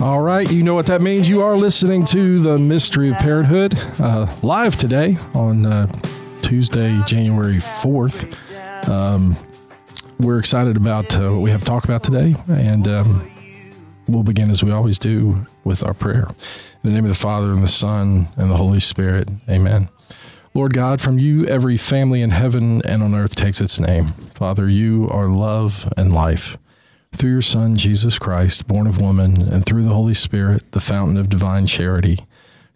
All right, you know what that means. You are listening to the Mystery of Parenthood uh, live today on uh, Tuesday, January 4th. Um, we're excited about uh, what we have to talk about today, and um, we'll begin as we always do with our prayer. In the name of the Father, and the Son, and the Holy Spirit. Amen. Lord God, from you every family in heaven and on earth takes its name. Father, you are love and life. Through your Son, Jesus Christ, born of woman, and through the Holy Spirit, the fountain of divine charity,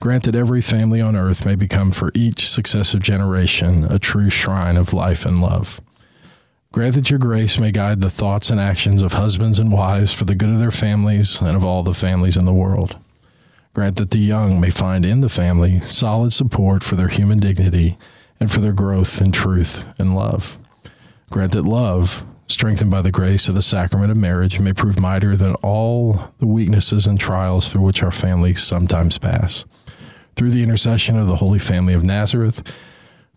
grant that every family on earth may become for each successive generation a true shrine of life and love. Grant that your grace may guide the thoughts and actions of husbands and wives for the good of their families and of all the families in the world. Grant that the young may find in the family solid support for their human dignity and for their growth in truth and love. Grant that love, strengthened by the grace of the sacrament of marriage, may prove mightier than all the weaknesses and trials through which our families sometimes pass. Through the intercession of the Holy Family of Nazareth,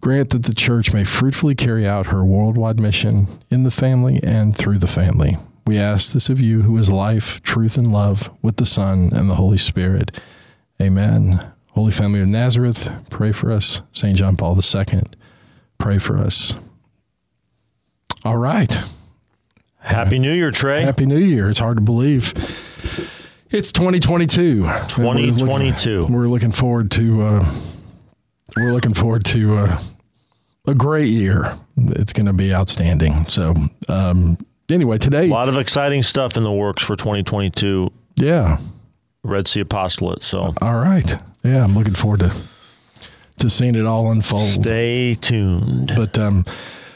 grant that the Church may fruitfully carry out her worldwide mission in the family and through the family. We ask this of you, who is life, truth, and love, with the Son and the Holy Spirit. Amen. Holy Family of Nazareth, pray for us. St. John Paul II, pray for us. All right. Happy New Year, Trey. Happy New Year. It's hard to believe. It's 2022. And we're looking- 2022. We're looking forward to uh, we're looking forward to uh, a great year. It's going to be outstanding. So, um, anyway, today, A lot of exciting stuff in the works for 2022 yeah. Red Sea Apostolate. So All right. Yeah, I'm looking forward to to seeing it all unfold. stay tuned. But um,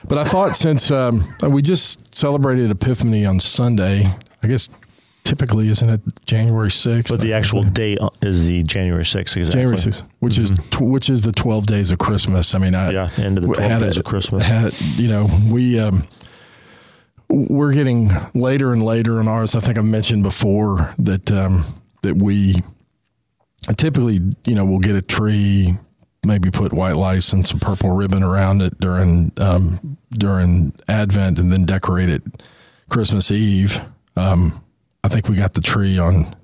but I thought since um, we just celebrated Epiphany on Sunday, I guess typically isn't it January 6th? But the actual date is the January 6th, exactly. January 6th, which is tw- which is the 12 days of Christmas. I mean, I Yeah, end of the 12 had days it- of Christmas. Had, you know, we um, we're getting later and later in ours. I think I've mentioned before that um, that we typically, you know, we'll get a tree, maybe put white lights and some purple ribbon around it during um, during Advent, and then decorate it Christmas Eve. Um, I think we got the tree on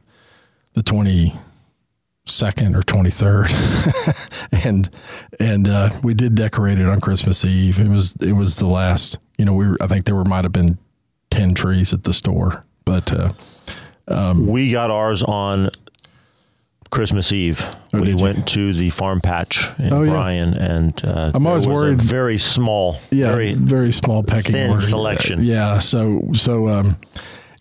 the twenty second or twenty third, and and uh, we did decorate it on Christmas Eve. It was it was the last. You know, we were, I think there were might have been ten trees at the store, but uh, we got ours on Christmas Eve. Oh, we you? went to the farm patch in Oh, yeah. Bryan, and uh, I'm always worried- very small, yeah, very very, small pecking thin order. selection. Yeah, so so um,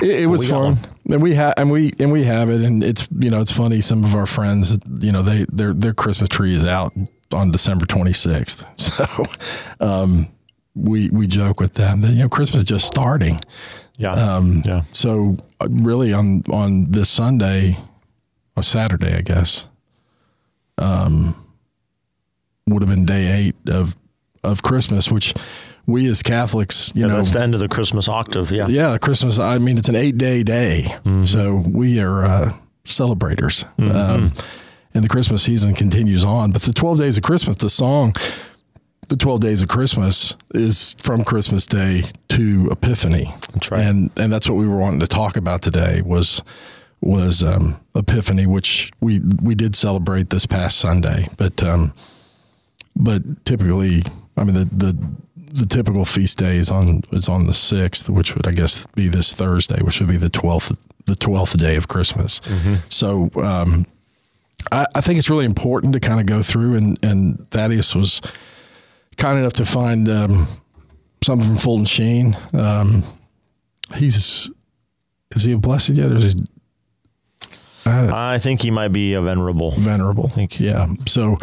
it, it was fun, and we have and we and we have it, and it's you know it's funny. Some of our friends, you know, they their their Christmas tree is out on December 26th, so um, we we joke with them that you know Christmas is just starting. yeah, Um, yeah. So uh, really on on this Sunday or Saturday, I guess, um, would have been day eight of of Christmas, which we as Catholics, you Yeah, know, that's the end of the Christmas octave. Yeah, yeah, Christmas. I mean, it's an eight day day, Mm-hmm. so we are uh, celebrators, um, and the Christmas season continues on. But the twelve days of Christmas, the song, the twelve days of Christmas, is from Christmas Day to Epiphany. That's right. and and that's what we were wanting to talk about today was was um, Epiphany, which we we did celebrate this past Sunday, but um, but typically, I mean the the the typical feast day is on is on the sixth, which would I guess be this Thursday, which would be the twelfth the twelfth day of Christmas. So um, I, I think it's really important to kind of go through and and Thaddeus was kind enough to find um, something from Fulton Sheen. Um, he's is he a blessed yet or is he Uh, I think he might be a venerable. venerable. Thank you. Yeah. So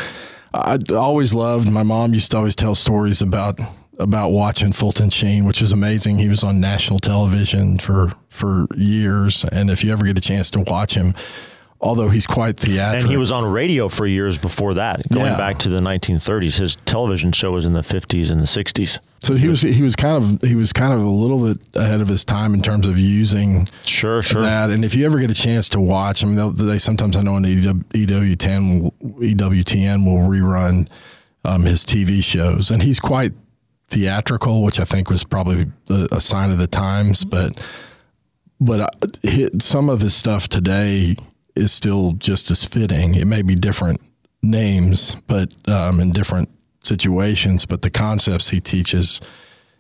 I always loved. My mom used to always tell stories about about watching Fulton Sheen, which is amazing. He was on national television for for years, and if you ever get a chance to watch him although he's quite theatrical. And he was on radio for years before that, going Yeah. back to the 1930s. His television show was in the 50s and the 60s. so he was he was kind of he was kind of a little bit ahead of his time in terms of using Sure, sure. that. And if you ever get a chance to watch, I mean, they'll, sometimes I know on EWTN will, EWTN will rerun um, his TV shows, and he's quite theatrical, which I think was probably a, a sign of the times. But but uh, hi some of his stuff today is still just as fitting. It may be different names, but um, in different situations, but the concepts he teaches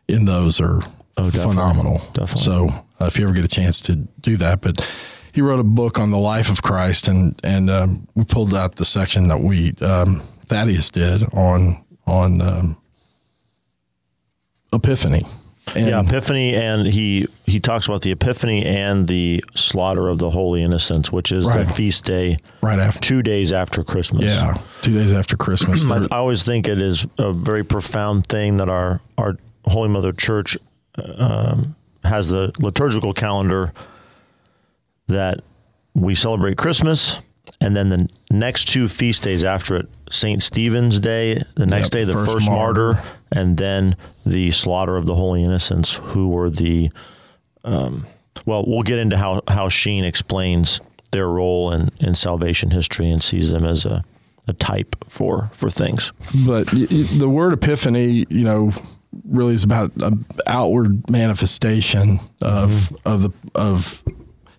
in those are phenomenal. Definitely. So uh, if you ever get a chance to do that, but he wrote a book on the life of Christ, and and um, we pulled out the section that we um, Thaddeus did on on um, Epiphany. And yeah, Epiphany, and he he talks about the Epiphany and the slaughter of the Holy Innocents, which is Right. the feast day right after, two days after Christmas. yeah, two days after Christmas. I, I always think it is a very profound thing that our our Holy Mother Church um, has the liturgical calendar that we celebrate Christmas, and then the next two feast days after it, Saint Stephen's Day, the next Yep, day, the first first, martyr. martyr. and then the slaughter of the Holy Innocents, who were the um, well, we'll get into how how Sheen explains their role in, in salvation history and sees them as a, a type for for things. but the word epiphany, you know, really is about an outward manifestation of of the of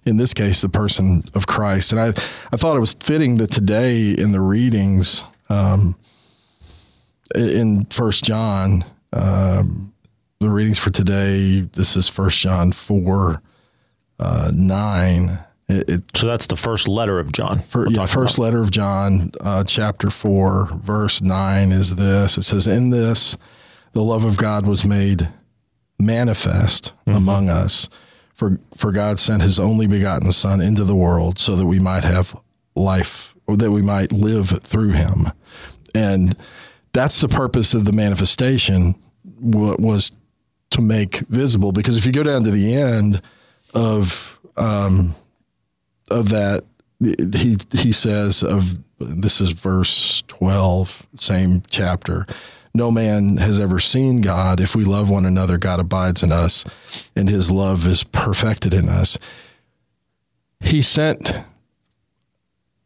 in this case the person of Christ. And I I thought it was fitting that today in the readings um, in First John, um, the readings for today. This is First John four uh, nine. It, it So that's the first letter of John. We're yeah, first about. letter of John, uh, chapter 4, verse 9 is this. It says, In this, the love of God was made manifest Mm-hmm. among us. For, for God sent his only begotten Son into the world so that we might have life, that we might live through him. And that's the purpose of the manifestation, wa- was to make visible. Because if you go down to the end of um, of that he he says of this is verse 12 same chapter no man has ever seen god if we love one another god abides in us and his love is perfected in us he sent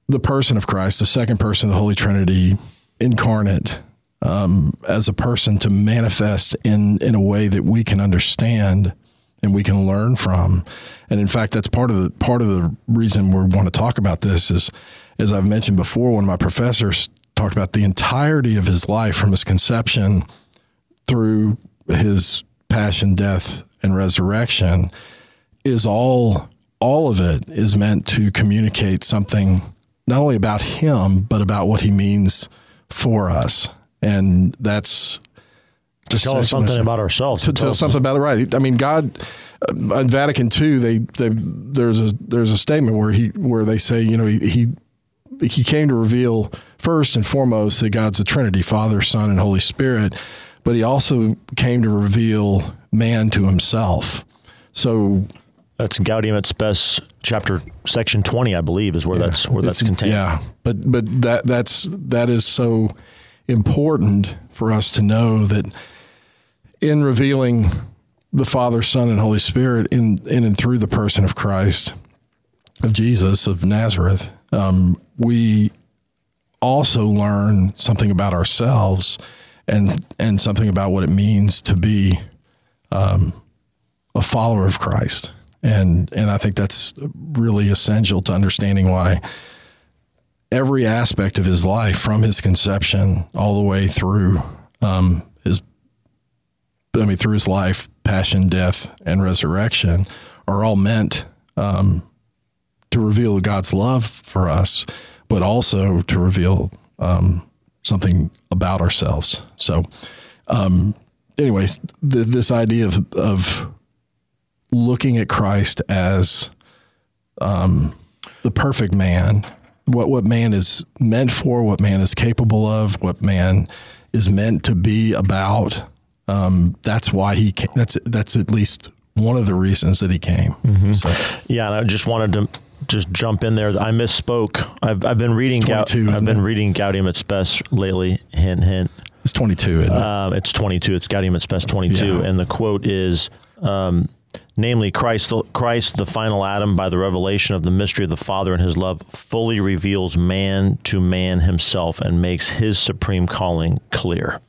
the person of christ the second person of the holy trinity incarnate um, as a person to manifest in in a way that we can understand and we can learn from. And in fact, that's part of the part of the reason we want to talk about this is, as I've mentioned before, one of my professors talked about the entirety of his life from his conception through his passion, death, and resurrection is all all of it is meant to communicate something not only about him but about what he means for us. And that's just Tell us something about ourselves. to tell something about it right. I mean, God uh, in Vatican II, they, they there's a there's a statement where he where they say you know he he, he came to reveal first and foremost that God's a Trinity, Father, Son, and Holy Spirit, but he also came to reveal man to himself. So That's Gaudium et Spes, chapter section twenty, I believe, is where that's where that's contained. Yeah, but but that that's that is so important for us to know that in revealing the Father, Son, and Holy Spirit in in and through the person of Christ, of Jesus of Nazareth, um, we also learn something about ourselves and and something about what it means to be um, a follower of Christ. And and I think that's really essential to understanding why every aspect of his life, from his conception all the way through um, his, I mean, through his life, passion, death, and resurrection, are all meant um, to reveal God's love for us, but also to reveal um, something about ourselves. So, um, anyways, th- this idea of of looking at Christ as um, the perfect man, what what man is meant for, what man is capable of, what man is meant to be about. Um, that's why he came. That's that's at least one of the reasons that he came. So Yeah, and I just wanted to just jump in there. I misspoke. I've, I've been reading. 22, I've been it? reading Gaudium et Spes lately. Hint, hint. It's 22. Isn't it? Um, it's 22. It's Gaudium et Spes 22, Yeah. and the quote is, um, namely, Christ, Christ, the final Adam, by the revelation of the mystery of the Father and His love, fully reveals man to man himself and makes His supreme calling clear.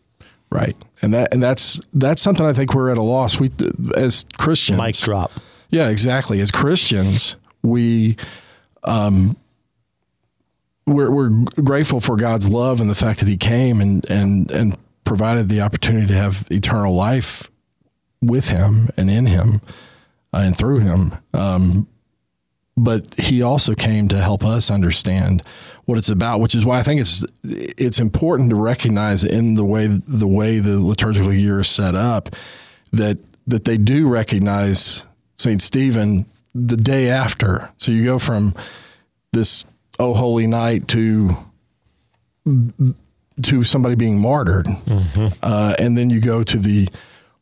right. And that and that's that's something I think we're at a loss. We as Christians. Mic drop. Yeah, exactly. As Christians, we um we're we're grateful for God's love and the fact that he came and and and provided the opportunity to have eternal life with him and in him uh, and through him. Um but he also came to help us understand what it's about, which is why I think it's it's important to recognize in the way the way the liturgical year is set up that that they do recognize Saint Stephen the day after. So you go from this oh holy night to to somebody being martyred, uh, and then you go to the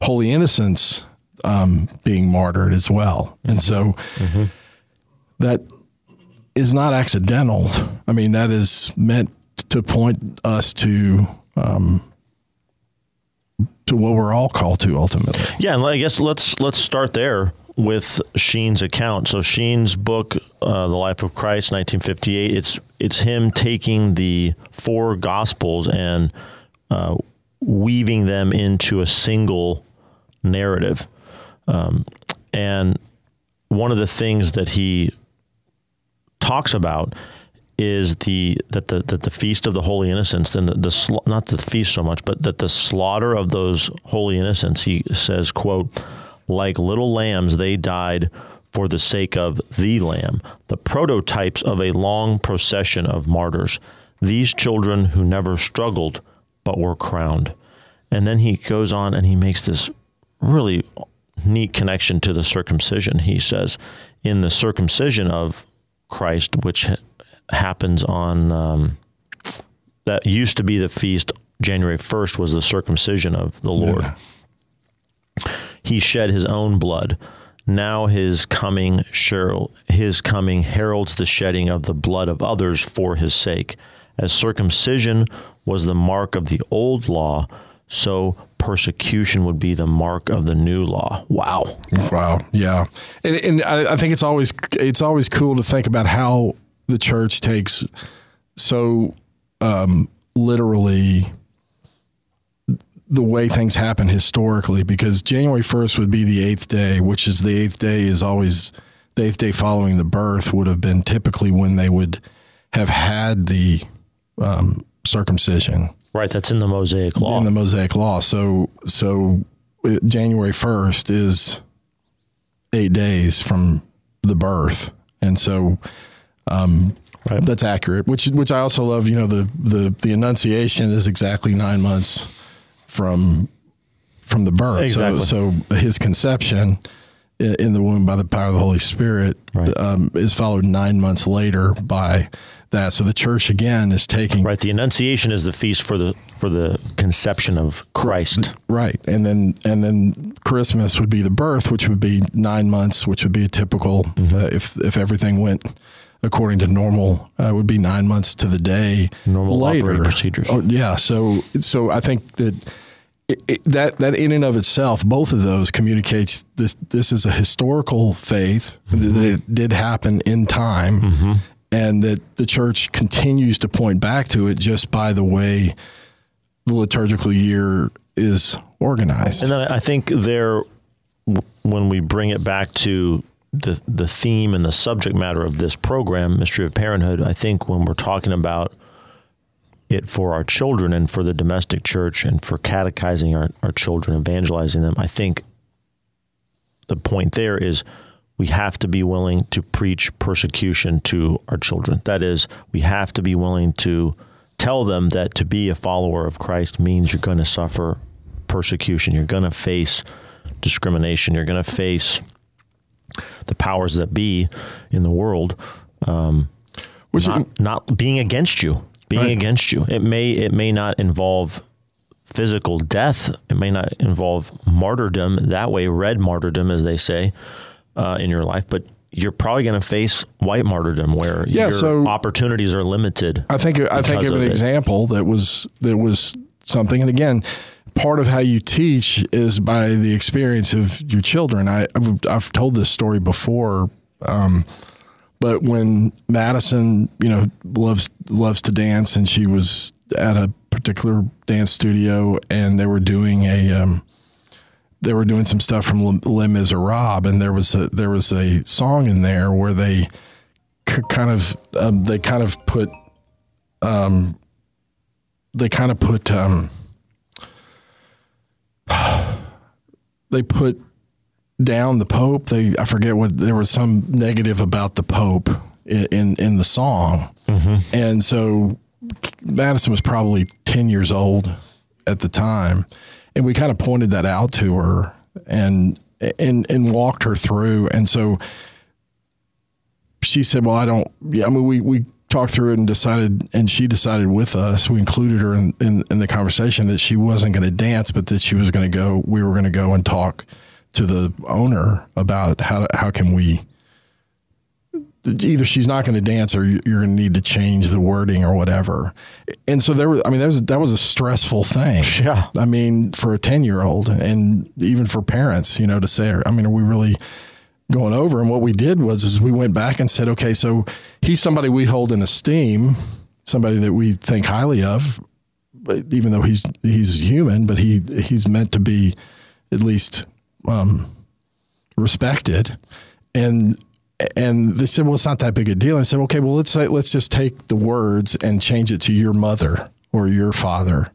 holy innocents um, being martyred as well, and so that is not accidental. I mean, that is meant to point us to um, to what we're all called to ultimately. Yeah, and I guess let's let's start there with Sheen's account. So Sheen's book, uh, The Life of Christ, 1958. It's it's him taking the four Gospels and uh, weaving them into a single narrative. Um, and one of the things that he talks about is the that the that the feast of the holy innocents and the, the not the feast so much but that the slaughter of those holy innocents he says quote like little lambs they died for the sake of the lamb the prototypes of a long procession of martyrs these children who never struggled but were crowned and then he goes on and he makes this really neat connection to the circumcision he says in the circumcision of Christ, which ha- happens on um, that used to be the feast. January first was the circumcision of the Lord. He shed his own blood. Now his coming shall- his coming heralds the shedding of the blood of others for his sake. As circumcision was the mark of the old law, so persecution would be the mark of the new law. Wow. Wow. Yeah. And, and I, I think it's always it's always cool to think about how the church takes so um, literally the way things happen historically because January 1st would be the eighth day, which is the eighth day is always the eighth day following the birth would have been typically when they would have had the um, circumcision Right, that's in the Mosaic law. in the Mosaic Law. So so uh, January first is eight days from the birth, and so um, Right. that's accurate. Which which I also love. You know the the the Annunciation is exactly nine months from from the birth. Exactly. So so his conception. In the womb by the power of the Holy Spirit Right. um, is followed nine months later by that. So the church again is taking Right, the Annunciation is the feast for the for the conception of Christ. Right, and then and then Christmas would be the birth, which would be nine months, which would be a typical Mm-hmm. uh, if if everything went according to normal, uh, would be nine months to the day. Normal later. operating procedures. Oh yeah, so so I think that. It, it, that that in and of itself, both of those communicates this. This is a historical faith Mm-hmm. that it did happen in time, and that the church continues to point back to it just by the way the liturgical year is organized. And then I think there, when we bring it back to the the theme and the subject matter of this program, Mystery of Parenthood, I think when we're talking about it for our children and for the domestic church and for catechizing our, our children, evangelizing them, I think the point there is we have to be willing to preach persecution to our children. That is, we have to be willing to tell them that to be a follower of Christ means you're going to suffer persecution. You're going to face discrimination. You're going to face the powers that be in the world um, Which not, not being against you, being Right. against you. It may it may not involve physical death. It may not involve martyrdom that way, red martyrdom, as they say, uh, in your life. But you're probably going to face white martyrdom where Yeah, your so- opportunities are limited. I think I think of an it. example that was that was something, and again, part of how you teach is by the experience of your children. I, I've, I've told this story before, um, but when Madison, you know, loves loves to dance, and she was at a particular dance studio, and they were doing a. Um, they were doing some stuff from Les Les Miserables, and there was a there was a song in there where they k- kind of um, they kind of put um, they kind of put um, they put down the Pope. They I forget what there was some negative about the Pope in in, in the song, and so Madison was probably ten years old at the time, and we kind of pointed that out to her and and and walked her through, and so she said, "Well, I don't." Yeah, I mean, we we talked through it and decided, and she decided with us. We included her in in, in the conversation that she wasn't going to dance, but that she was going to go. We were going to go and talk to the owner about how how can we. Either she's not going to dance, or you- you're going to need to change the wording or whatever. And so there was, I mean, that was that was a stressful thing. Yeah. I mean, for a ten year old, and even for parents, you know, to say, I mean, are we really going over. And what we did was is we went back and said, okay, so he's somebody we hold in esteem, somebody that we think highly of, but even though he's he's human, but he he's meant to be at least um, respected. And and they said, well, it's not that big a deal. I said, okay, well, let's say let's just take the words and change it to your mother or your father.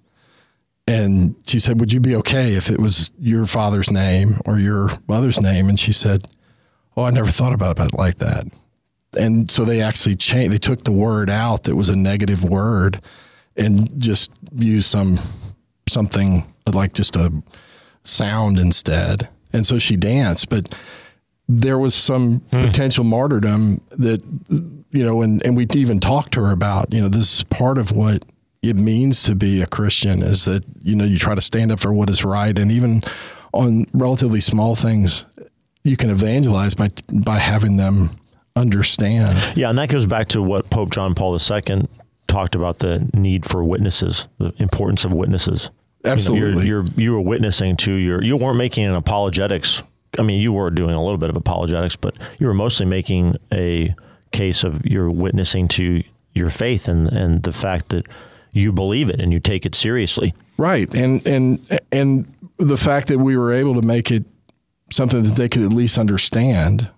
And she said, Would you be okay if it was your father's name or your mother's name? And she said, Oh, I never thought about it like that. And so they actually changed, they took the word out that was a negative word and just used some, something like just a sound instead. And so she danced, but there was some hmm. potential martyrdom that, you know, and, and we even talked to her about, you know, this is part of what it means to be a Christian is that, you know, you try to stand up for what is right. And even on relatively small things, you can evangelize by, by having them understand. Yeah, and that goes back to what Pope John Paul II talked about the need for witnesses, the importance of witnesses. You know, Absolutely. you're, you're you were witnessing to your you weren't making an apologetics. I mean, you were doing a little bit of apologetics, but you were mostly making a case of you're witnessing to your faith and and the fact that you believe it and you take it seriously. Right. And and and the fact that we were able to make it something that they could at least understand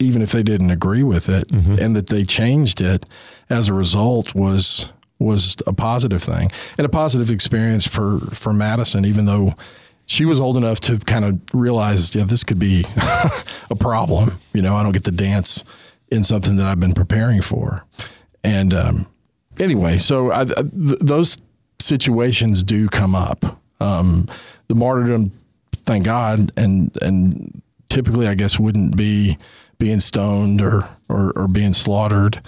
even if they didn't agree with it mm-hmm. and that they changed it as a result was was a positive thing and a positive experience for for Madison even though she was old enough to kind of realize yeah this could be a problem. You know I don't get to dance in something that I've been preparing for. And um anyway, so I, th- those situations do come up. Um, the martyrdom, thank God, and and typically, I guess, wouldn't be being stoned or or, or being slaughtered,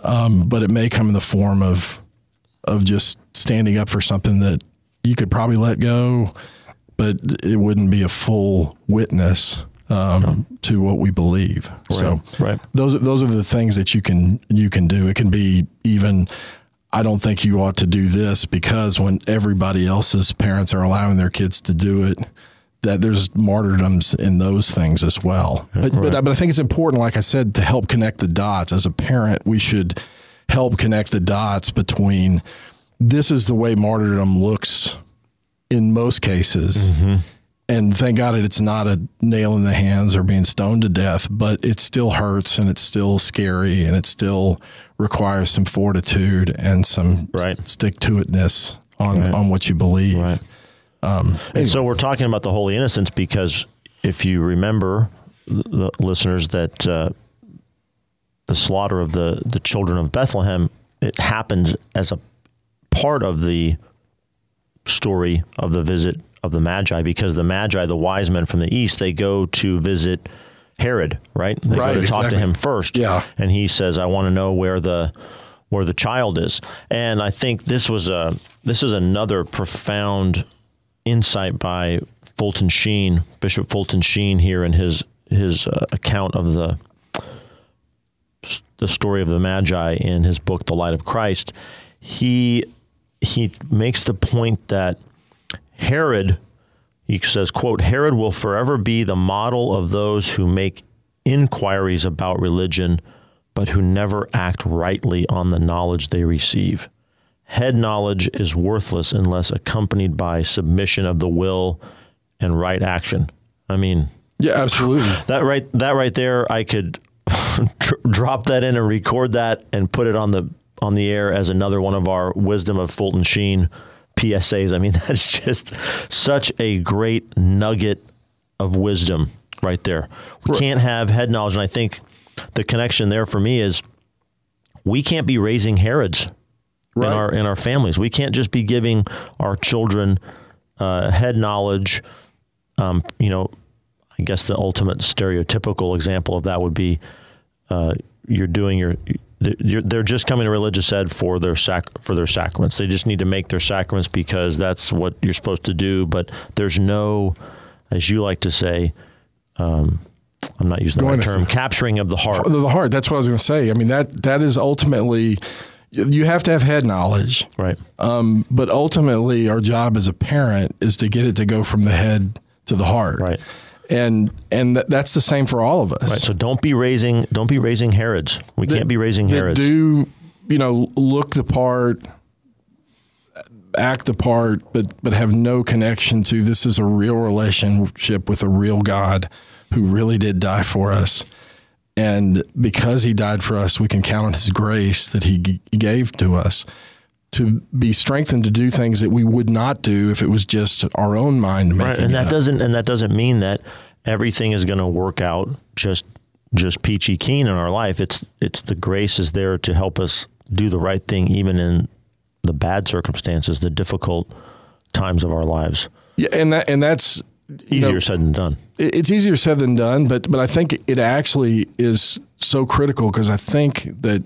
um, but it may come in the form of of just standing up for something that you could probably let go, but it wouldn't be a full witness um, to what we believe. So right. those those are the things that you can you can do. It can be even. I don't think you ought to do this because when everybody else's parents are allowing their kids to do it, that there's martyrdoms in those things as well. But but, but I think it's important, like I said, to help connect the dots. As a parent, we should help connect the dots between this is the way martyrdom looks in most cases. And thank God it's not a nail in the hands or being stoned to death, but it still hurts and it's still scary and it still requires some fortitude and some Right. stick to itness on, on what you believe. Right. and so we're talking about the Holy Innocents because if you remember, the listeners, that uh, the slaughter of the, the children of Bethlehem, it happens as a part of the story of the visit of the Magi because the Magi, the wise men from the east, they go to visit Herod, right? They Right, go to talk to him first. Yeah. And he says, I want to know where the where the child is. And I think this was a this is another profound insight by Fulton Sheen, Bishop Fulton Sheen here in his his uh, account of the the story of the Magi in his book, The Light of Christ, he he makes the point that Herod, he says, quote, Herod will forever be the model of those who make inquiries about religion, but who never act rightly on the knowledge they receive. Head knowledge is worthless unless accompanied by submission of the will and right action. I mean, yeah, absolutely. That right, that right there, I could drop that in and record that and put it on the on the air as another one of our wisdom of Fulton Sheen PSAs. I mean, that's just such a great nugget of wisdom right there. We can't have head knowledge, and I think the connection there for me is we can't be raising Herods right. in our in our families. We can't just be giving our children uh, head knowledge. Um, you know, I guess the ultimate stereotypical example of that would be uh, you're doing your they're just coming to religious ed for their sac- for their sacraments. They just need to make their sacraments because that's what you're supposed to do. But there's no, as you like to say, um, I'm not using the right term, capturing of the heart. The heart. That's what I was going to say. I mean that that is ultimately you have to have head knowledge, right? Um, but ultimately, our job as a parent is to get it to go from the head to the heart, right? And and th- that's the same for all of us. Right. So don't be raising don't be raising Herods. We that, can't be raising Herods. Do you know look the part, act the part, but but have no connection to this is a real relationship with a real God who really did die for us. And because he died for us, we can count on his grace that he g- gave to us to be strengthened to do things that we would not do if it was just our own mind making right. and that doesn't and that doesn't mean that everything is going to work out just just peachy keen in our life. It's it's the grace is there to help us do the right thing even in the bad circumstances the difficult times of our lives. Yeah and that and that's easier know, said than done. it's easier said than done but but I think it actually is so critical because I think that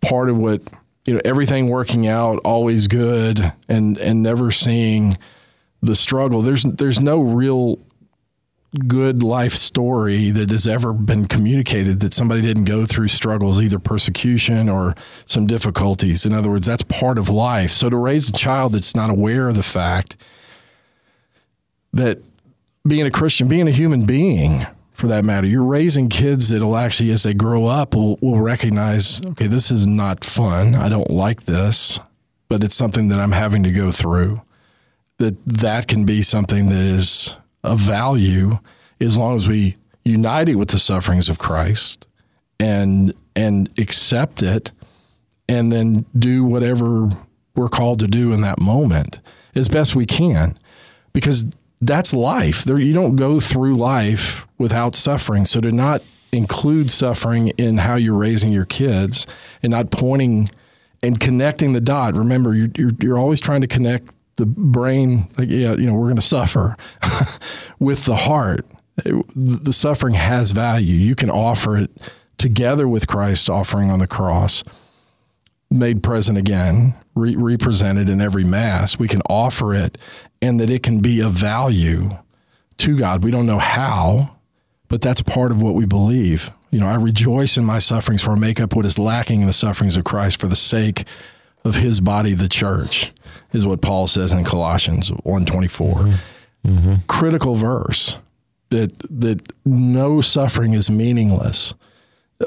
part of what you know everything working out always good and and never seeing the struggle. There's there's no real good life story that has ever been communicated that somebody didn't go through struggles either persecution or some difficulties. In other words that's part of life. So to raise a child that's not aware of the fact that being a christian being a human being for that matter. You're raising kids that'll actually, as they grow up, will, will recognize, okay, this is not fun. I don't like this, but it's something that I'm having to go through. That that can be something that is of value as long as we unite it with the sufferings of Christ and and accept it and then do whatever we're called to do in that moment as best we can because that's life. There, you don't go through life without suffering. So to not include suffering in how you're raising your kids and not pointing and connecting the dot. Remember, you're, you're, you're always trying to connect the brain, like, yeah, you know, we're going to suffer with the heart. the suffering has value. You can offer it together with Christ's offering on the cross, made present again, re- represented in every Mass. We can offer it and that it can be of value to God. We don't know how, but that's part of what we believe. You know, I rejoice in my sufferings for I make up what is lacking in the sufferings of Christ for the sake of his body, the church, is what Paul says in Colossians 124. Mm-hmm. Mm-hmm. Critical verse that that no suffering is meaningless.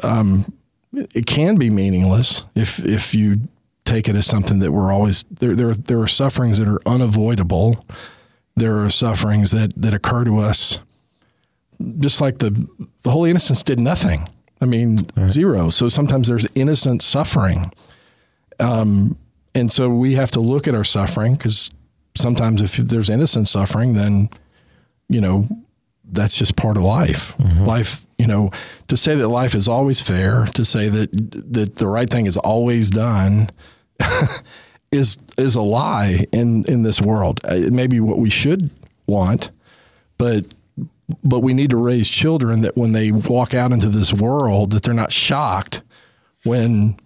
Um, it can be meaningless if if you take it as something that we're always there. There, there are sufferings that are unavoidable. There are sufferings that that occur to us, just like the the Holy Innocents did nothing. I mean, right. zero. So sometimes there's innocent suffering, um, and so we have to look at our suffering because sometimes if there's innocent suffering, then you know that's just part of life. Mm-hmm. Life, you know, to say that life is always fair, to say that that the right thing is always done, is is a lie in in this world. Uh, it may be what we should want, but but we need to raise children that when they walk out into this world that they're not shocked when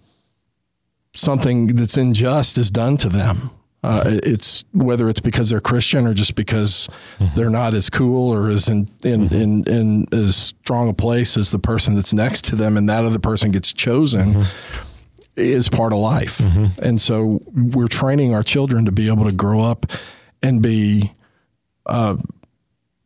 something that's unjust is done to them. Uh, it's whether it's because they're Christian or just because mm-hmm. they're not as cool or as in in, mm-hmm. in in as strong a place as the person that's next to them, and that other person gets chosen. Mm-hmm. Is part of life. Mm-hmm. And so we're training our children to be able to grow up and be uh,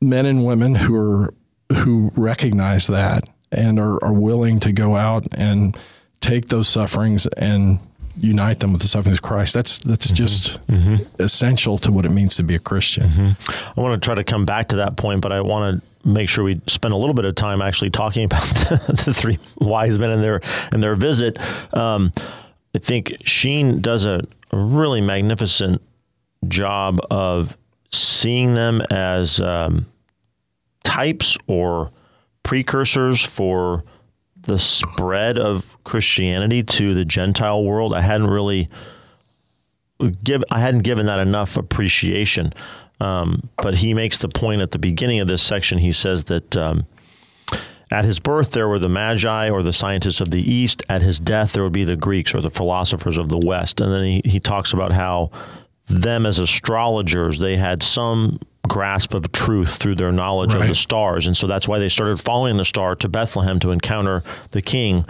men and women who are who recognize that and are, are willing to go out and take those sufferings and unite them with the sufferings of Christ. That's that's mm-hmm. just mm-hmm. essential to what it means to be a Christian. Mm-hmm. I want to try to come back to that point, but I want to make sure we spend a little bit of time actually talking about the, the three wise men and their and their visit. Um, I think Sheen does a, really magnificent job of seeing them as um, types or precursors for the spread of Christianity to the Gentile world. I hadn't really give I hadn't given that enough appreciation. Um, but he makes the point at the beginning of this section. He says that um, at his birth there were the Magi or the scientists of the East. At his death there would be the Greeks or the philosophers of the West. And then he, he talks about how them as astrologers they had some grasp of truth through their knowledge right. of the stars. And so that's why they started following the star to Bethlehem to encounter the king.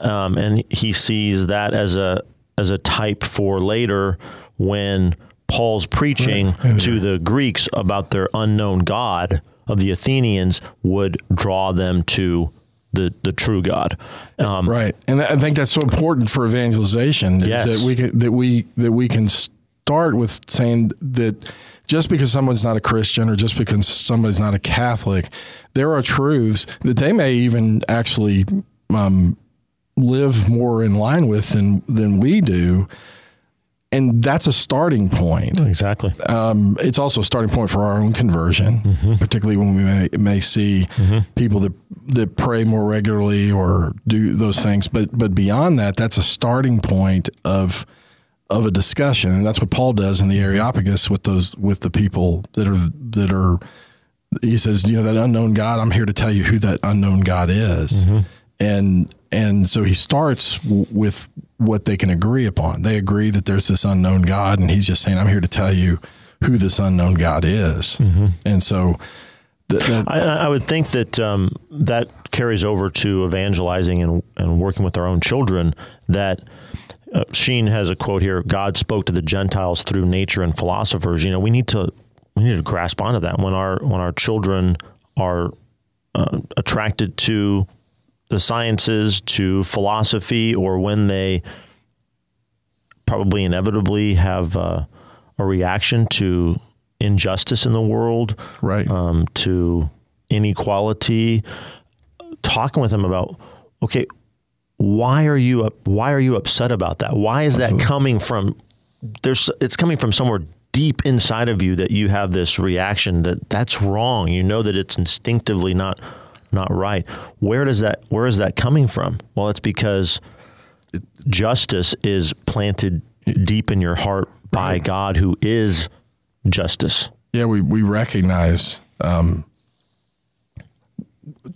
Um, and he sees that as a as a type for later when Paul's preaching right. to the Greeks about their unknown God of the Athenians would draw them to the, the true God. Um, right, and I think that's so important for evangelization. Is yes. that we can, that we that we can start with saying that just because someone's not a Christian or just because somebody's not a Catholic, there are truths that they may even actually um, live more in line with than than we do. And that's a starting point. Exactly. Um, it's also a starting point for our own conversion, mm-hmm. particularly when we may, may see mm-hmm. people that that pray more regularly or do those things. But but beyond that, that's a starting point of of a discussion, and that's what Paul does in the Areopagus with those with the people that are that are. He says, you know, that unknown God. I'm here to tell you who that unknown God is, mm-hmm. and and so he starts w- with what they can agree upon. They agree that there's this unknown God, and he's just saying, I'm here to tell you who this unknown God is, mm-hmm. and so. Th- that, I, I, would think that um, that carries over to evangelizing and, and working with our own children. That uh, Sheen has a quote here: "God spoke to the Gentiles through nature and philosophers." You know, we need to we need to grasp onto that when our when our children are uh, attracted to the sciences, to philosophy, or when they probably inevitably have uh, a reaction to injustice in the world, right? Um, to inequality. Talking with them about, okay, why are you why are you upset about that? Why is that coming from? There's it's coming from somewhere deep inside of you that you have this reaction that that's wrong. You know that it's instinctively not not right. Where does that where is that coming from? Well, it's because justice is planted deep in your heart by right. God, who is justice. Yeah, we we recognize um,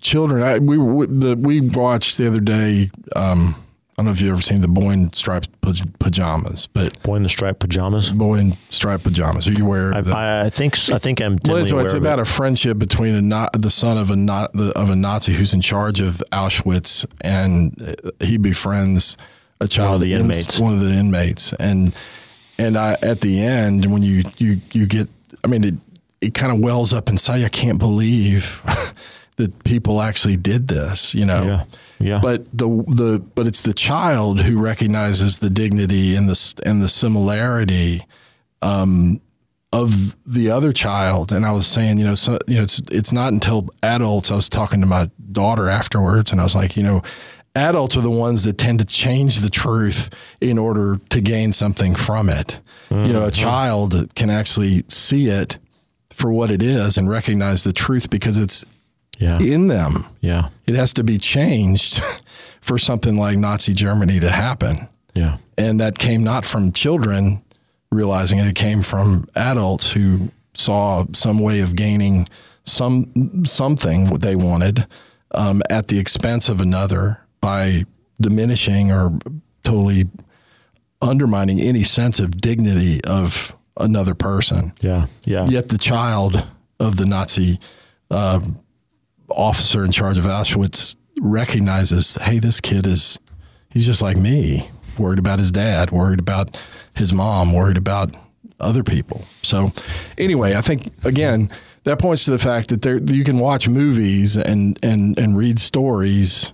children. I, we the, we watched the other day. Um, I don't know if you've ever seen the boy in striped pajamas, but boy in the striped pajamas. Boy in striped pajamas. Are you aware? I, the, I think I think I'm. Well, it's, it's about it. a friendship between a not, the son of a not of a Nazi who's in charge of Auschwitz, and uh, he befriends a child, one of the inmates, one of the inmates, and and I at the end when you you you get, I mean it it kind of wells up inside. I can't believe that people actually did this, you know. Yeah. Yeah. But the the but it's the child who recognizes the dignity and the and the similarity um, of the other child. And I was saying, you know, so you know, it's it's not until adults. I was talking to my daughter afterwards, and I was like, you know, adults are the ones that tend to change the truth in order to gain something from it. Mm-hmm. You know, a mm-hmm. child can actually see it for what it is and recognize the truth because it's yeah. in them. Yeah. It has to be changed for something like Nazi Germany to happen. Yeah. And that came not from children realizing it, it came from adults who saw some way of gaining some something what they wanted um, at the expense of another by diminishing or totally undermining any sense of dignity of another person. Yeah, yeah. Yet the child of the Nazi uh, officer in charge of Auschwitz recognizes, hey, this kid is, he's just like me, worried about his dad, worried about his mom, worried about other people. So, anyway, I think, again, that points to the fact that there you can watch movies and, and, and read stories,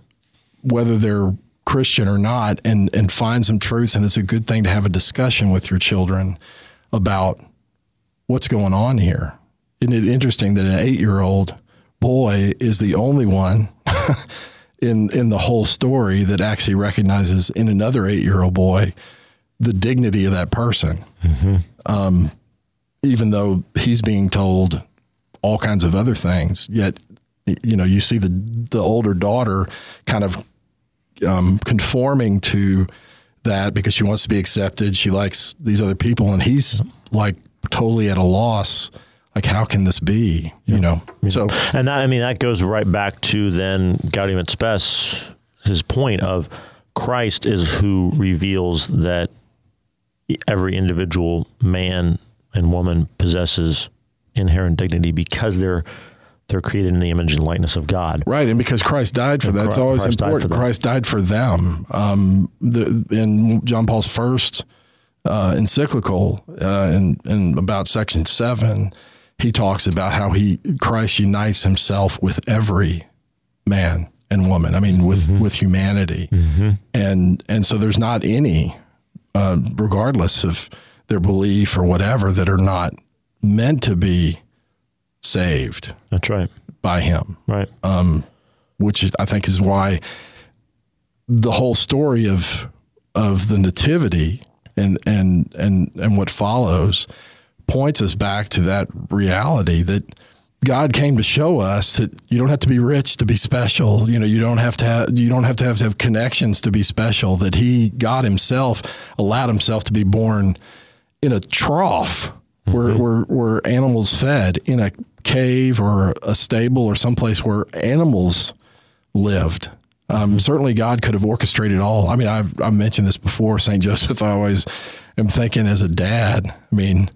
whether they're Christian or not, and, and find some truths. And it's a good thing to have a discussion with your children about what's going on here. Isn't it interesting that an eight year old boy is the only one in in the whole story that actually recognizes in another eight year old boy the dignity of that person, mm-hmm. um, even though he's being told all kinds of other things. Yet, you know, you see the the older daughter kind of um, conforming to that because she wants to be accepted. She likes these other people, and he's like totally at a loss. Like, how can this be? Yeah. You know. Yeah. So, and that, I mean, that goes right back to then Gaudium et Spes, his point of Christ is who reveals that every individual man and woman possesses inherent dignity because they're they're created in the image and likeness of God. Right, and because Christ died for and that, Christ, it's always Christ important. Died Christ died for them. Um, the, in John Paul's first uh, encyclical, uh, in, in about section seven, he talks about how he Christ unites himself with every man and woman. I mean, with mm-hmm. with humanity, mm-hmm. and and so there's not any, uh, regardless of their belief or whatever, that are not meant to be saved. That's right. By him. Right. Um, which I think is why the whole story of of the nativity and and and and what follows points us back to that reality that God came to show us that you don't have to be rich to be special. You know, you don't have to have, you don't have to have to have connections to be special. That He, God Himself, allowed Himself to be born in a trough mm-hmm. where, where where animals fed in a cave or a stable or someplace where animals lived. Um, mm-hmm. Certainly, God could have orchestrated all. I mean, I've, I've mentioned this before. Saint Joseph, I always am thinking as a dad. I mean,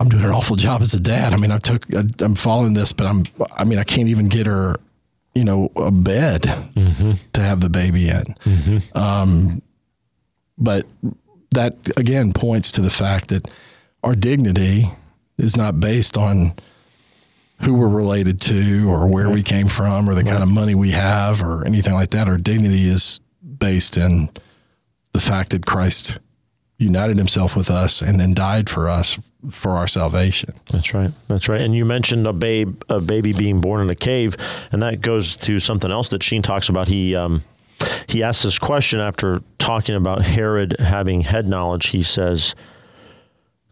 I'm doing an awful job as a dad. I mean, I took, I, am following this, but I'm, I mean, I can't even get her, you know, a bed mm-hmm. to have the baby in. Mm-hmm. Um, but that again points to the fact that our dignity is not based on who we're related to or where right. we came from or the right. kind of money we have or anything like that. Our dignity is based in the fact that Christ united himself with us and then died for us for our salvation. That's right. That's right. And you mentioned a babe, a baby being born in a cave, and that goes to something else that Sheen talks about. He um, he asks this question after talking about Herod having head knowledge. He says,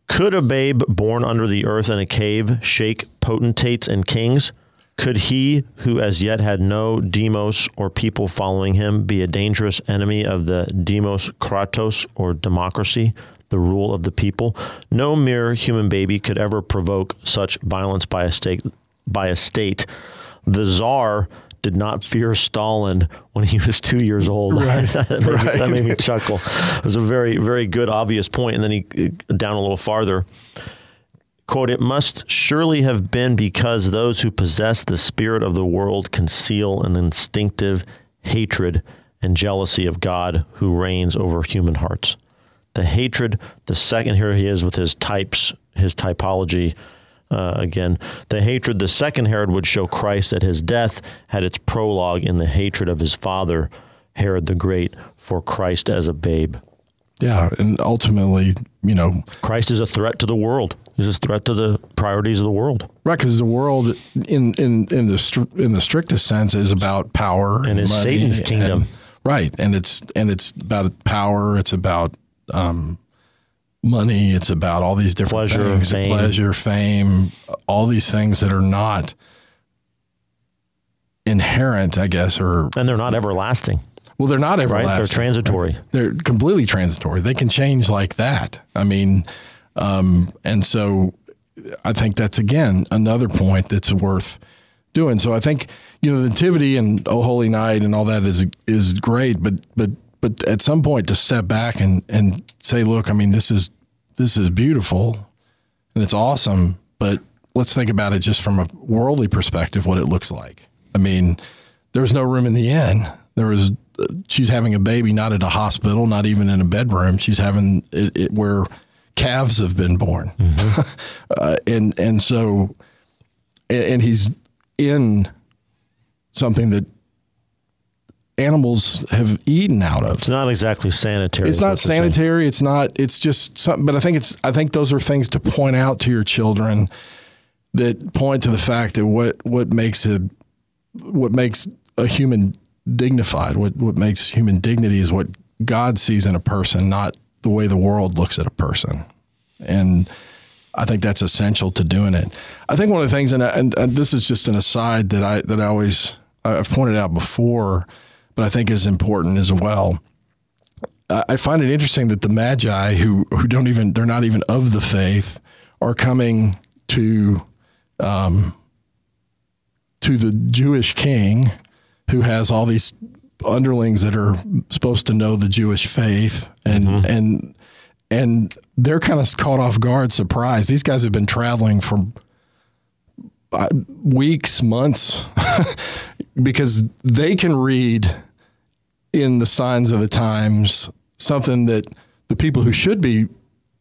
"Could a babe born under the earth in a cave shake potentates and kings?" Could he, who as yet had no demos or people following him, be a dangerous enemy of the demos kratos or democracy, the rule of the people? No mere human baby could ever provoke such violence by a state. By a state, the czar did not fear Stalin when he was two years old. Right. that, made right. me, that, made me, chuckle. It was a very, very good, obvious point. And then he down a little farther. Quote, it must surely have been because those who possess the spirit of the world conceal an instinctive hatred and jealousy of God who reigns over human hearts. The hatred, the second, here he is with his types, his typology uh, again. The hatred, the second Herod would show Christ at his death, had its prologue in the hatred of his father, Herod the Great, for Christ as a babe. Yeah, and ultimately, you know, Christ is a threat to the world. He's a threat to the priorities of the world. Right, because the world, in in in the in the strictest sense, is about power and is Satan's kingdom. And, right, and it's and it's about power. It's about um, money. It's about all these different pleasure, things, fame. pleasure, fame, all these things that are not inherent, I guess, or and they're not everlasting. Well, they're not everlasting. Right? They're transitory. They're completely transitory. They can change like that. I mean, um, and so I think that's again another point that's worth doing. So I think you know the nativity and Oh Holy Night and all that is is great, but but but at some point to step back and and say, look, I mean, this is this is beautiful and it's awesome, but let's think about it just from a worldly perspective, what it looks like. I mean, there's no room in the inn. There was she's having a baby not at a hospital, not even in a bedroom. She's having it, it where calves have been born, mm-hmm. uh, and and so and he's in something that animals have eaten out of. It's not exactly sanitary. It's not sanitary. It's not. It's just something. But I think it's. I think those are things to point out to your children that point to the fact that what what makes a what makes a human dignified. What what makes human dignity is what God sees in a person, not the way the world looks at a person. And I think that's essential to doing it. I think one of the things, and, and, and this is just an aside that I that I always I've pointed out before but I think is important as well. I find it interesting that the Magi, who who don't even they're not even of the faith, are coming to um, to the Jewish king, who has all these underlings that are supposed to know the Jewish faith, and mm-hmm. and and they're kind of caught off guard, surprised. These guys have been traveling for uh, weeks, months, because they can read in the signs of the times something that the people who should be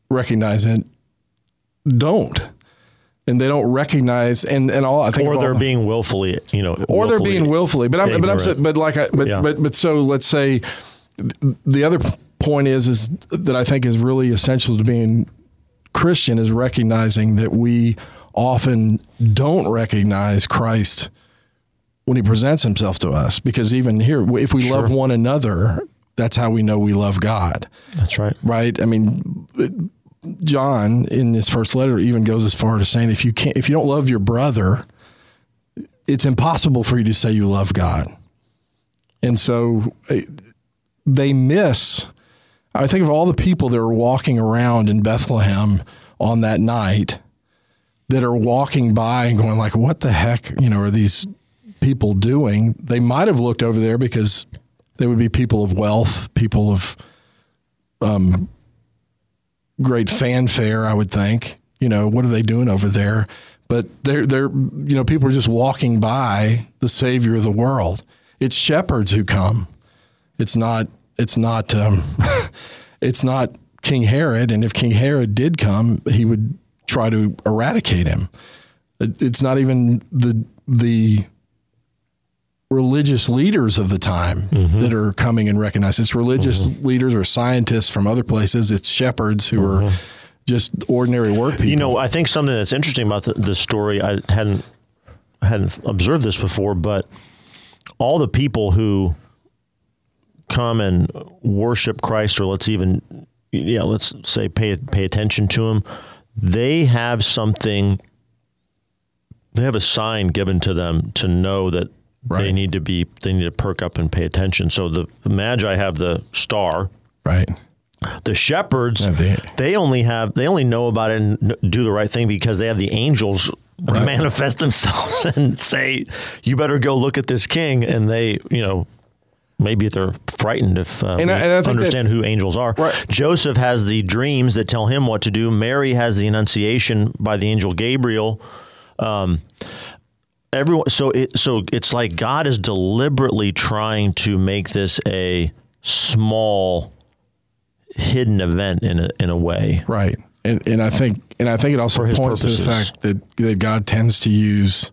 recognizing don't and they don't recognize and and all I think or they're all, being willfully you know or they're being willfully but I'm but I'm but like I but, yeah. but but so let's say the other point is is that I think is really essential to being Christian is recognizing that we often don't recognize Christ when he presents himself to us. Because even here, if we sure. love one another, that's how we know we love God. That's right. Right. I mean, John in his first letter even goes as far as saying, if you can't, if you don't love your brother, it's impossible for you to say you love God. And so eh, they miss. I think of all the people that are walking around in Bethlehem on that night that are walking by and going like, "What the heck?" You know, are these people doing, they might have looked over there because they would be people of wealth, people of um, great fanfare, I would think. You know, what are they doing over there? But they're they're you know people are just walking by the Savior of the world. It's shepherds who come. It's not it's not um, it's not King Herod. And if King Herod did come, he would try to eradicate him. It's not even the the religious leaders of the time mm-hmm. that are coming and recognized. It's religious mm-hmm. leaders or scientists from other places. It's shepherds who mm-hmm. are just ordinary work people. You know, I think something that's interesting about the, the story, I hadn't hadn't observed this before, but all the people who come and worship Christ, or let's even, yeah, let's say pay pay attention to him, they have something. They have a sign given to them to know that Right. They need to be they need to perk up and pay attention. So the, Magi have the star. Right. The shepherds the, they only have they only know about it and do the right thing because they have the angels right. manifest themselves and say you better go look at this king and they you know maybe they're frightened if uh, and I, and I understand that, who angels are. Right. Joseph has the dreams that tell him what to do. Mary has the annunciation by the angel Gabriel. Um, everyone so it so it's like God is deliberately trying to make this a small hidden event in a in a way. Right. And and I think and I think it also points purposes. to the fact that that God tends to use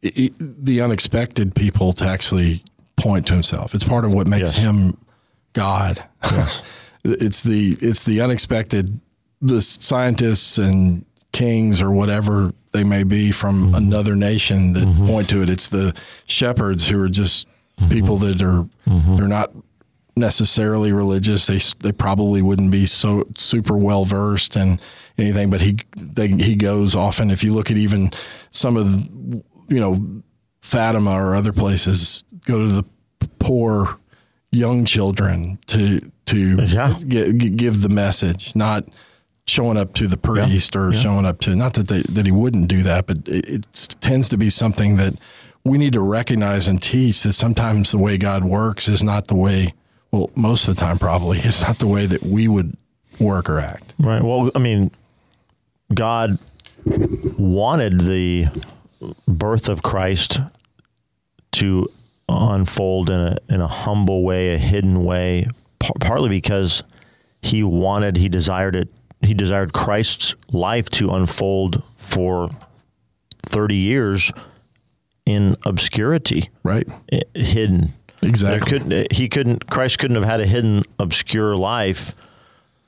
the unexpected people to actually point to himself. It's part of what makes yes. him God. Yes. it's the it's the unexpected the scientists and kings or whatever they may be from mm-hmm. another nation that mm-hmm. point to it. It's the shepherds who are just mm-hmm. people that are mm-hmm. they're not necessarily religious. They they probably wouldn't be so super well versed in anything, but he they, he goes often. If you look at even some of the, you know Fatima or other places, go to the poor young children to to yeah. give the message, not showing up to the priest yeah, or yeah. showing up to not that they, that he wouldn't do that, but it, it, tends to be something that we need to recognize and teach that sometimes the way God works is not the way well, most of the time, probably is not the way that we would work or act. Right. Well, I mean, God wanted the birth of Christ to unfold in a in a humble way, a hidden way, par- partly because he wanted, he desired it, he desired Christ's life to unfold for 30 years in obscurity, Right. hidden. Exactly. couldn't he couldn't Christ couldn't have had a hidden obscure life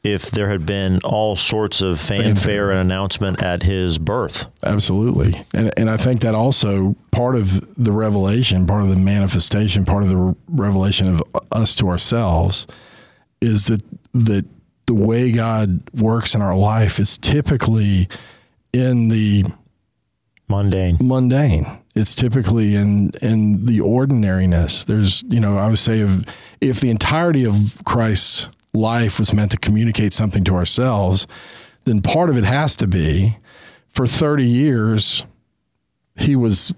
if there had been all sorts of fanfare and announcement at his birth. Absolutely. And and I think that also part of the revelation, part of the manifestation, part of the revelation of us to ourselves is that that the way God works in our life is typically in the Mundane. mundane. It's typically in in the ordinariness. There's, you know, I would say if if the entirety of Christ's life was meant to communicate something to ourselves, then part of it has to be for 30 years he was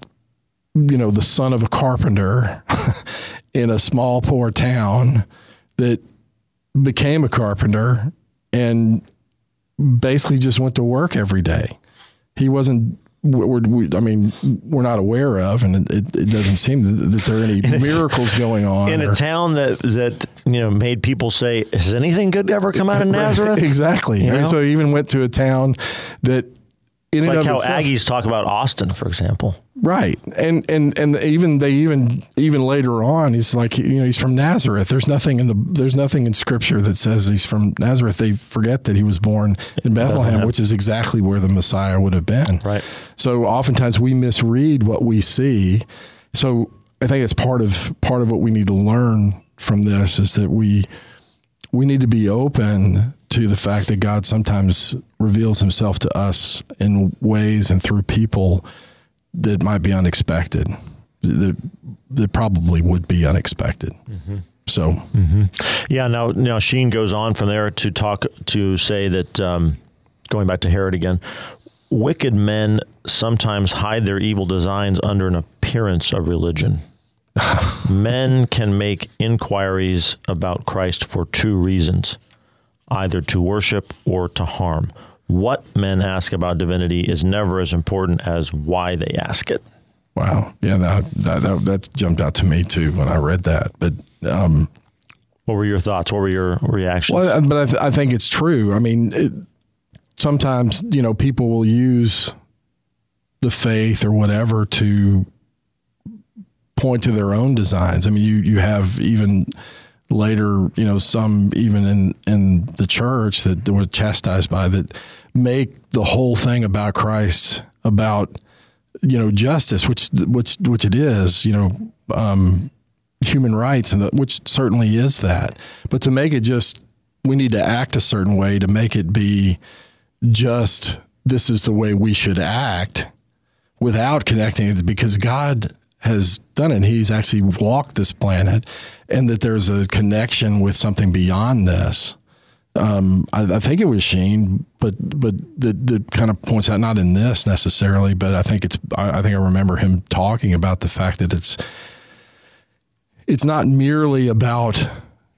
you know the son of a carpenter in a small poor town that became a carpenter and basically just went to work every day. He wasn't. We're, we, I mean, we're not aware of, and it, it doesn't seem that, that there are any miracles going on. In a town that that you know made people say, "Has anything good ever come out of Nazareth?" exactly. I mean, so he even went to a town that, in Like how itself, Aggies talk about Austin, for example. Right. And and and even they even even later on he's like you know he's from Nazareth. There's nothing in the there's nothing in scripture that says he's from Nazareth. They forget that he was born in Bethlehem, Bethlehem. which is exactly where the Messiah would have been. Right. So oftentimes we misread what we see. So I think it's part of part of what we need to learn from this is that we we need to be open to the fact that God sometimes reveals himself to us in ways and through people that might be unexpected, that, that probably would be unexpected. So, Yeah. Now, now Sheen goes on from there to talk to say that um, going back to Herod again, wicked men sometimes hide their evil designs under an appearance of religion. men can make inquiries about Christ for two reasons either to worship or to harm. What men ask about divinity is never as important as why they ask it. wow. Yeah, that, that, that, that jumped out to me too when I read that. But, um, What were your thoughts? What were your reactions? Well, but I, th- I think it's true. I mean, it, sometimes you know people will use the faith or whatever to point to their own designs. I mean, you you have even later, you know, some even in in the church that were chastised by that make the whole thing about Christ about you know justice, which which which it is, you know. Um, human rights, and the, which certainly is that. But to make it just, we need to act a certain way to make it be just this is the way we should act without connecting it because God has done it. He's actually walked this planet, and that there's a connection with something beyond this. Um, I, I think it was Sheen, but but that that kind of points out not in this necessarily, but I think it's I, I think I remember him talking about the fact that it's it's not merely about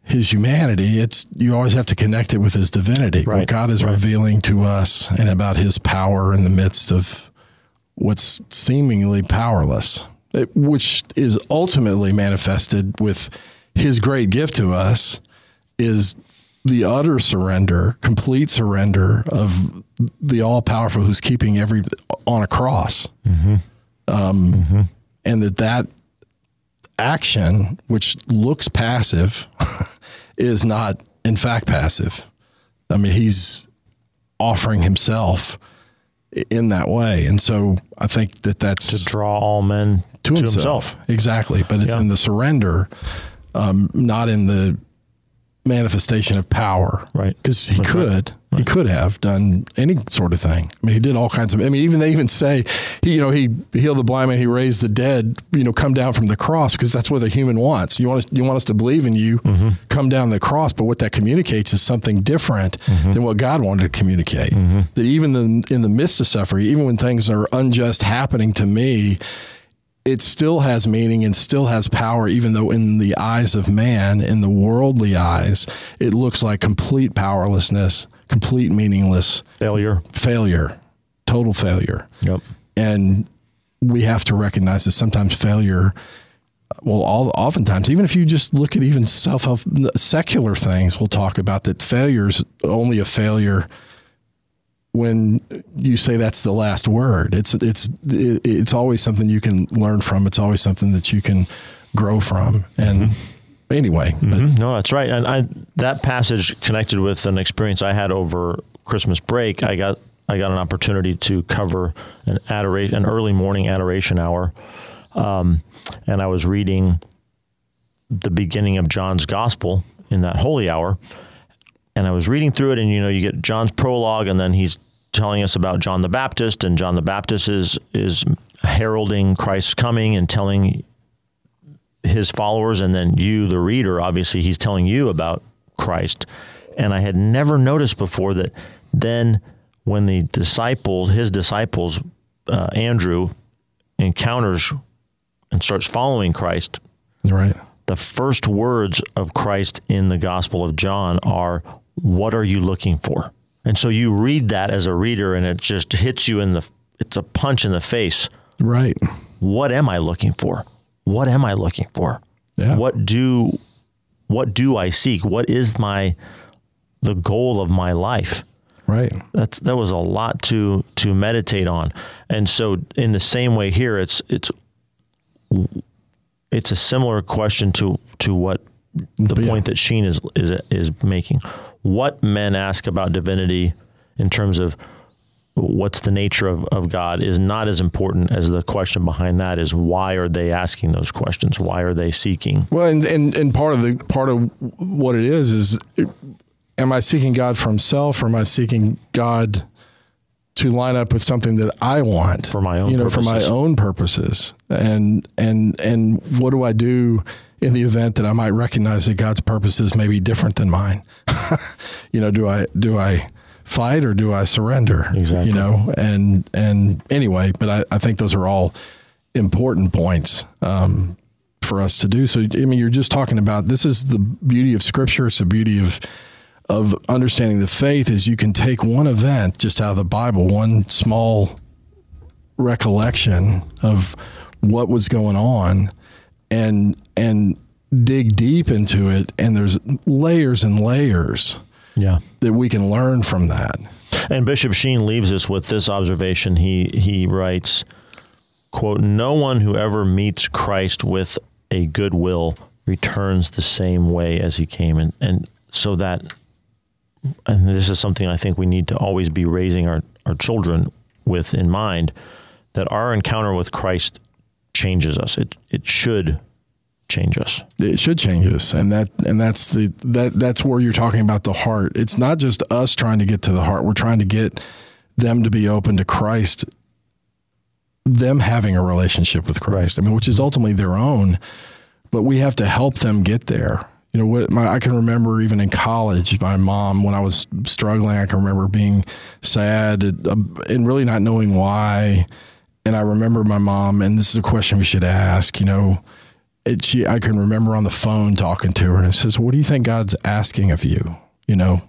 his humanity. It's you always have to connect it with his divinity. What God is right. revealing to us and about his power in the midst of what's seemingly powerless, which is ultimately manifested with his great gift to us is the utter surrender, complete surrender of the all powerful who's keeping every on a cross. Um, And that that action, which looks passive, is not in fact passive. I mean, he's offering himself in that way, and so I think that that's to draw all men to, himself. exactly. But it's Yeah. in the surrender, um, not in the manifestation of power, Right. Because he could, he could have done any sort of thing. I mean, he did all kinds of. I mean, even they even say, he, you know, he healed the blind man, he raised the dead. You know, come down from the cross because that's what the human wants. You want us, you want us to believe in you, Mm-hmm. come down the cross. But what that communicates is something different Mm-hmm. than what God wanted to communicate. That even in, in the midst of suffering, even when things are unjust happening to me, it still has meaning and still has power, even though in the eyes of man, in the worldly eyes, it looks like complete powerlessness, complete meaningless Failure. failure, total failure. Yep. And we have to recognize that sometimes failure, well, all oftentimes, even if you just look at even self help secular things, we'll talk about that failure is only a failure when you say that's the last word. It's it's it's always something you can learn from. It's always something that you can grow from. And anyway, but Mhm. No, that's right. And I that passage connected with an experience I had over Christmas break. I got I got an opportunity to cover an adoration, an early morning adoration hour, um, and I was reading the beginning of John's Gospel in that holy hour. And I was reading through it, and you know, you get John's prologue, and then he's telling us about John the Baptist, and John the Baptist is is heralding Christ's coming and telling his followers and then you the reader obviously he's telling you about Christ and I had never noticed before that then when the disciples his disciples uh, Andrew encounters and starts following Christ right. the first words of Christ in the Gospel of John are what are you looking for and so you read that as a reader and it just hits you in the it's a punch in the face Right. what am I looking for? What am I looking for? Yeah. What do what do I seek? What is my the goal of my life? Right. That's that was a lot to to meditate on. And so in the same way here it's it's it's a similar question to to what the point that Sheen is is is making. What men ask about divinity in terms of what's the nature of, of God is not as important as the question behind that is why are they asking those questions? Why are they seeking? Well, and, and and part of the part of what it is is, am I seeking God for Himself, or am I seeking God to line up with something that I want For my own you know, for my purposes. own purposes? And and and what do I do in the event that I might recognize that God's purposes may be different than mine? you know, do I do I fight or do I surrender? Exactly. You know, and and anyway, but I, I think those are all important points. Um, for us to do. So I mean, you're just talking about this is the beauty of Scripture. It's the beauty of of understanding the faith is you can take one event just out of the Bible, one small recollection of what was going on, and and dig deep into it. And there's layers and layers Yeah. that we can learn from that. And Bishop Sheen leaves us with this observation. He he writes, quote, No one who ever meets Christ with a good will returns the same way as he came. And and so that and this is something I think we need to always be raising our, our children with in mind, that our encounter with Christ changes us. It it should change us. it should change us. And that and that's the that that's where you're talking about the heart. It's not just us trying to get to the heart. We're trying to get them to be open to christ them having a relationship with christ. I mean which is ultimately their own but we have to help them get there. You know what my, i can remember even in college my mom when i was struggling i can remember being sad uh, and really not knowing why and i remember my mom and this is a question we should ask you know it, she, I can remember on the phone talking to her and it says, "What do you think God's asking of you?" You know,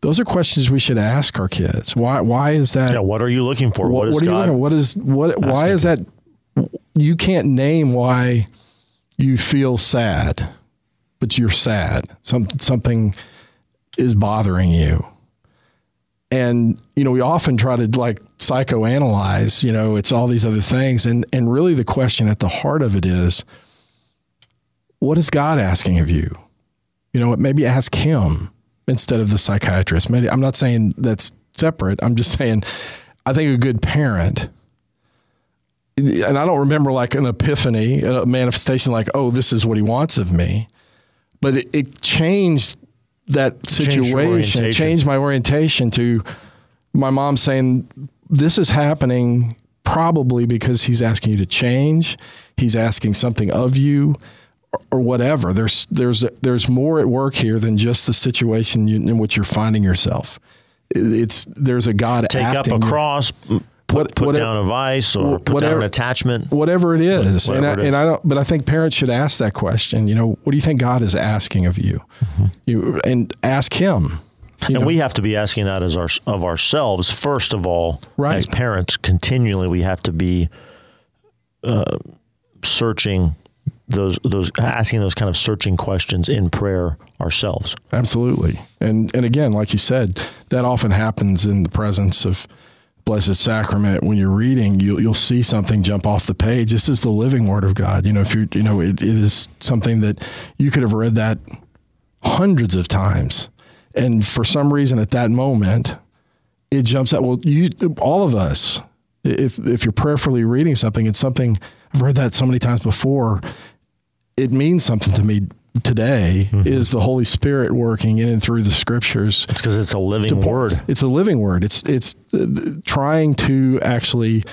those are questions we should ask our kids. Why? Why is that? Yeah, what are you looking for? what, what is what are you God? What is what? Why is that? You can't name why you feel sad, but you're sad. Some something is bothering you. And you know, we often try to like psychoanalyze. You know, it's all these other things, and and really the question at the heart of it is, what is God asking of you? You know, maybe ask Him instead of the psychiatrist. Maybe I'm not saying that's separate. I'm just saying, I think a good parent, and I don't remember like an epiphany, a manifestation like, oh, this is what He wants of me, but it, it changed that situation, orientation. changed my orientation to my mom saying, this is happening probably because He's asking you to change. He's asking something of you or whatever. There's there's there's more at work here than just the situation you, in which you're finding yourself. It's there's a God Take acting. up a cross, put, what- put whatever- down a vice or put down whatever- an attachment. whatever it is. Whatever and I, it is. and I don't, but I think parents should ask that question. You know, what do you think God is asking of you? You and ask Him. You Mm-hmm. and know, we have to be asking that as our, of ourselves first of all. Right. As parents, continually we have to be uh, searching those those asking those kind of searching questions in prayer ourselves. absolutely. And and again, like you said, that often happens in the presence of Blessed Sacrament. When you're reading, you'll you'll see something jump off the page. This is the living Word of God. You know, if you you know, it, it is something that you could have read that hundreds of times, and for some reason at that moment, it jumps out. Well, you, all of us, if if you're prayerfully reading something, it's something I've read that so many times before. It means something to me today. Is the Holy Spirit working in and through the Scriptures? It's because it's a living word. It's a living word. It's it's uh, trying to actually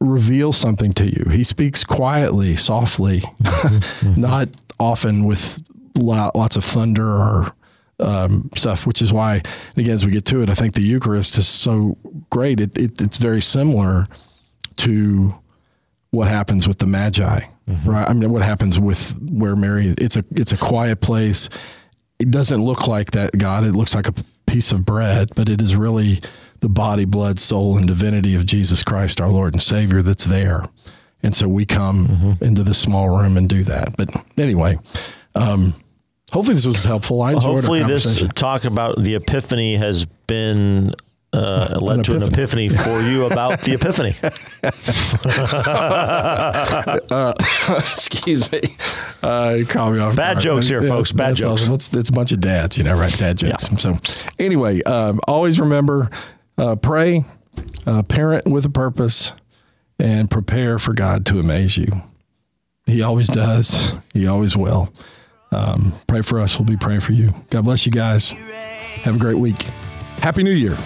reveal something to you. He speaks quietly, softly, not often with lo- lots of thunder or um, stuff. Which is why, again, as we get to it, I think the Eucharist is so great. It, it, it's very similar to what happens with the Magi, right? I mean, what happens with where Mary? It's a it's a quiet place. It doesn't look like that God. It looks like a piece of bread, but it is really the body, blood, soul, and divinity of Jesus Christ, our Lord and Savior, that's there. And so we come into this small room and do that. But anyway, um, hopefully this was helpful. I enjoyed Hopefully, this talk about the Epiphany has been uh, led to an epiphany for you about the Epiphany. Excuse me. Uh, you caught me off Bad guard. jokes here, folks. Bad jokes. awesome. It's, it's a bunch of dads, you know, right? Dad jokes. So, anyway, um, always remember uh, pray, uh, parent with a purpose, and prepare for God to amaze you. He always does, He always will. Um, pray for us. We'll be praying for you. God bless you guys. Have a great week. Happy New Year.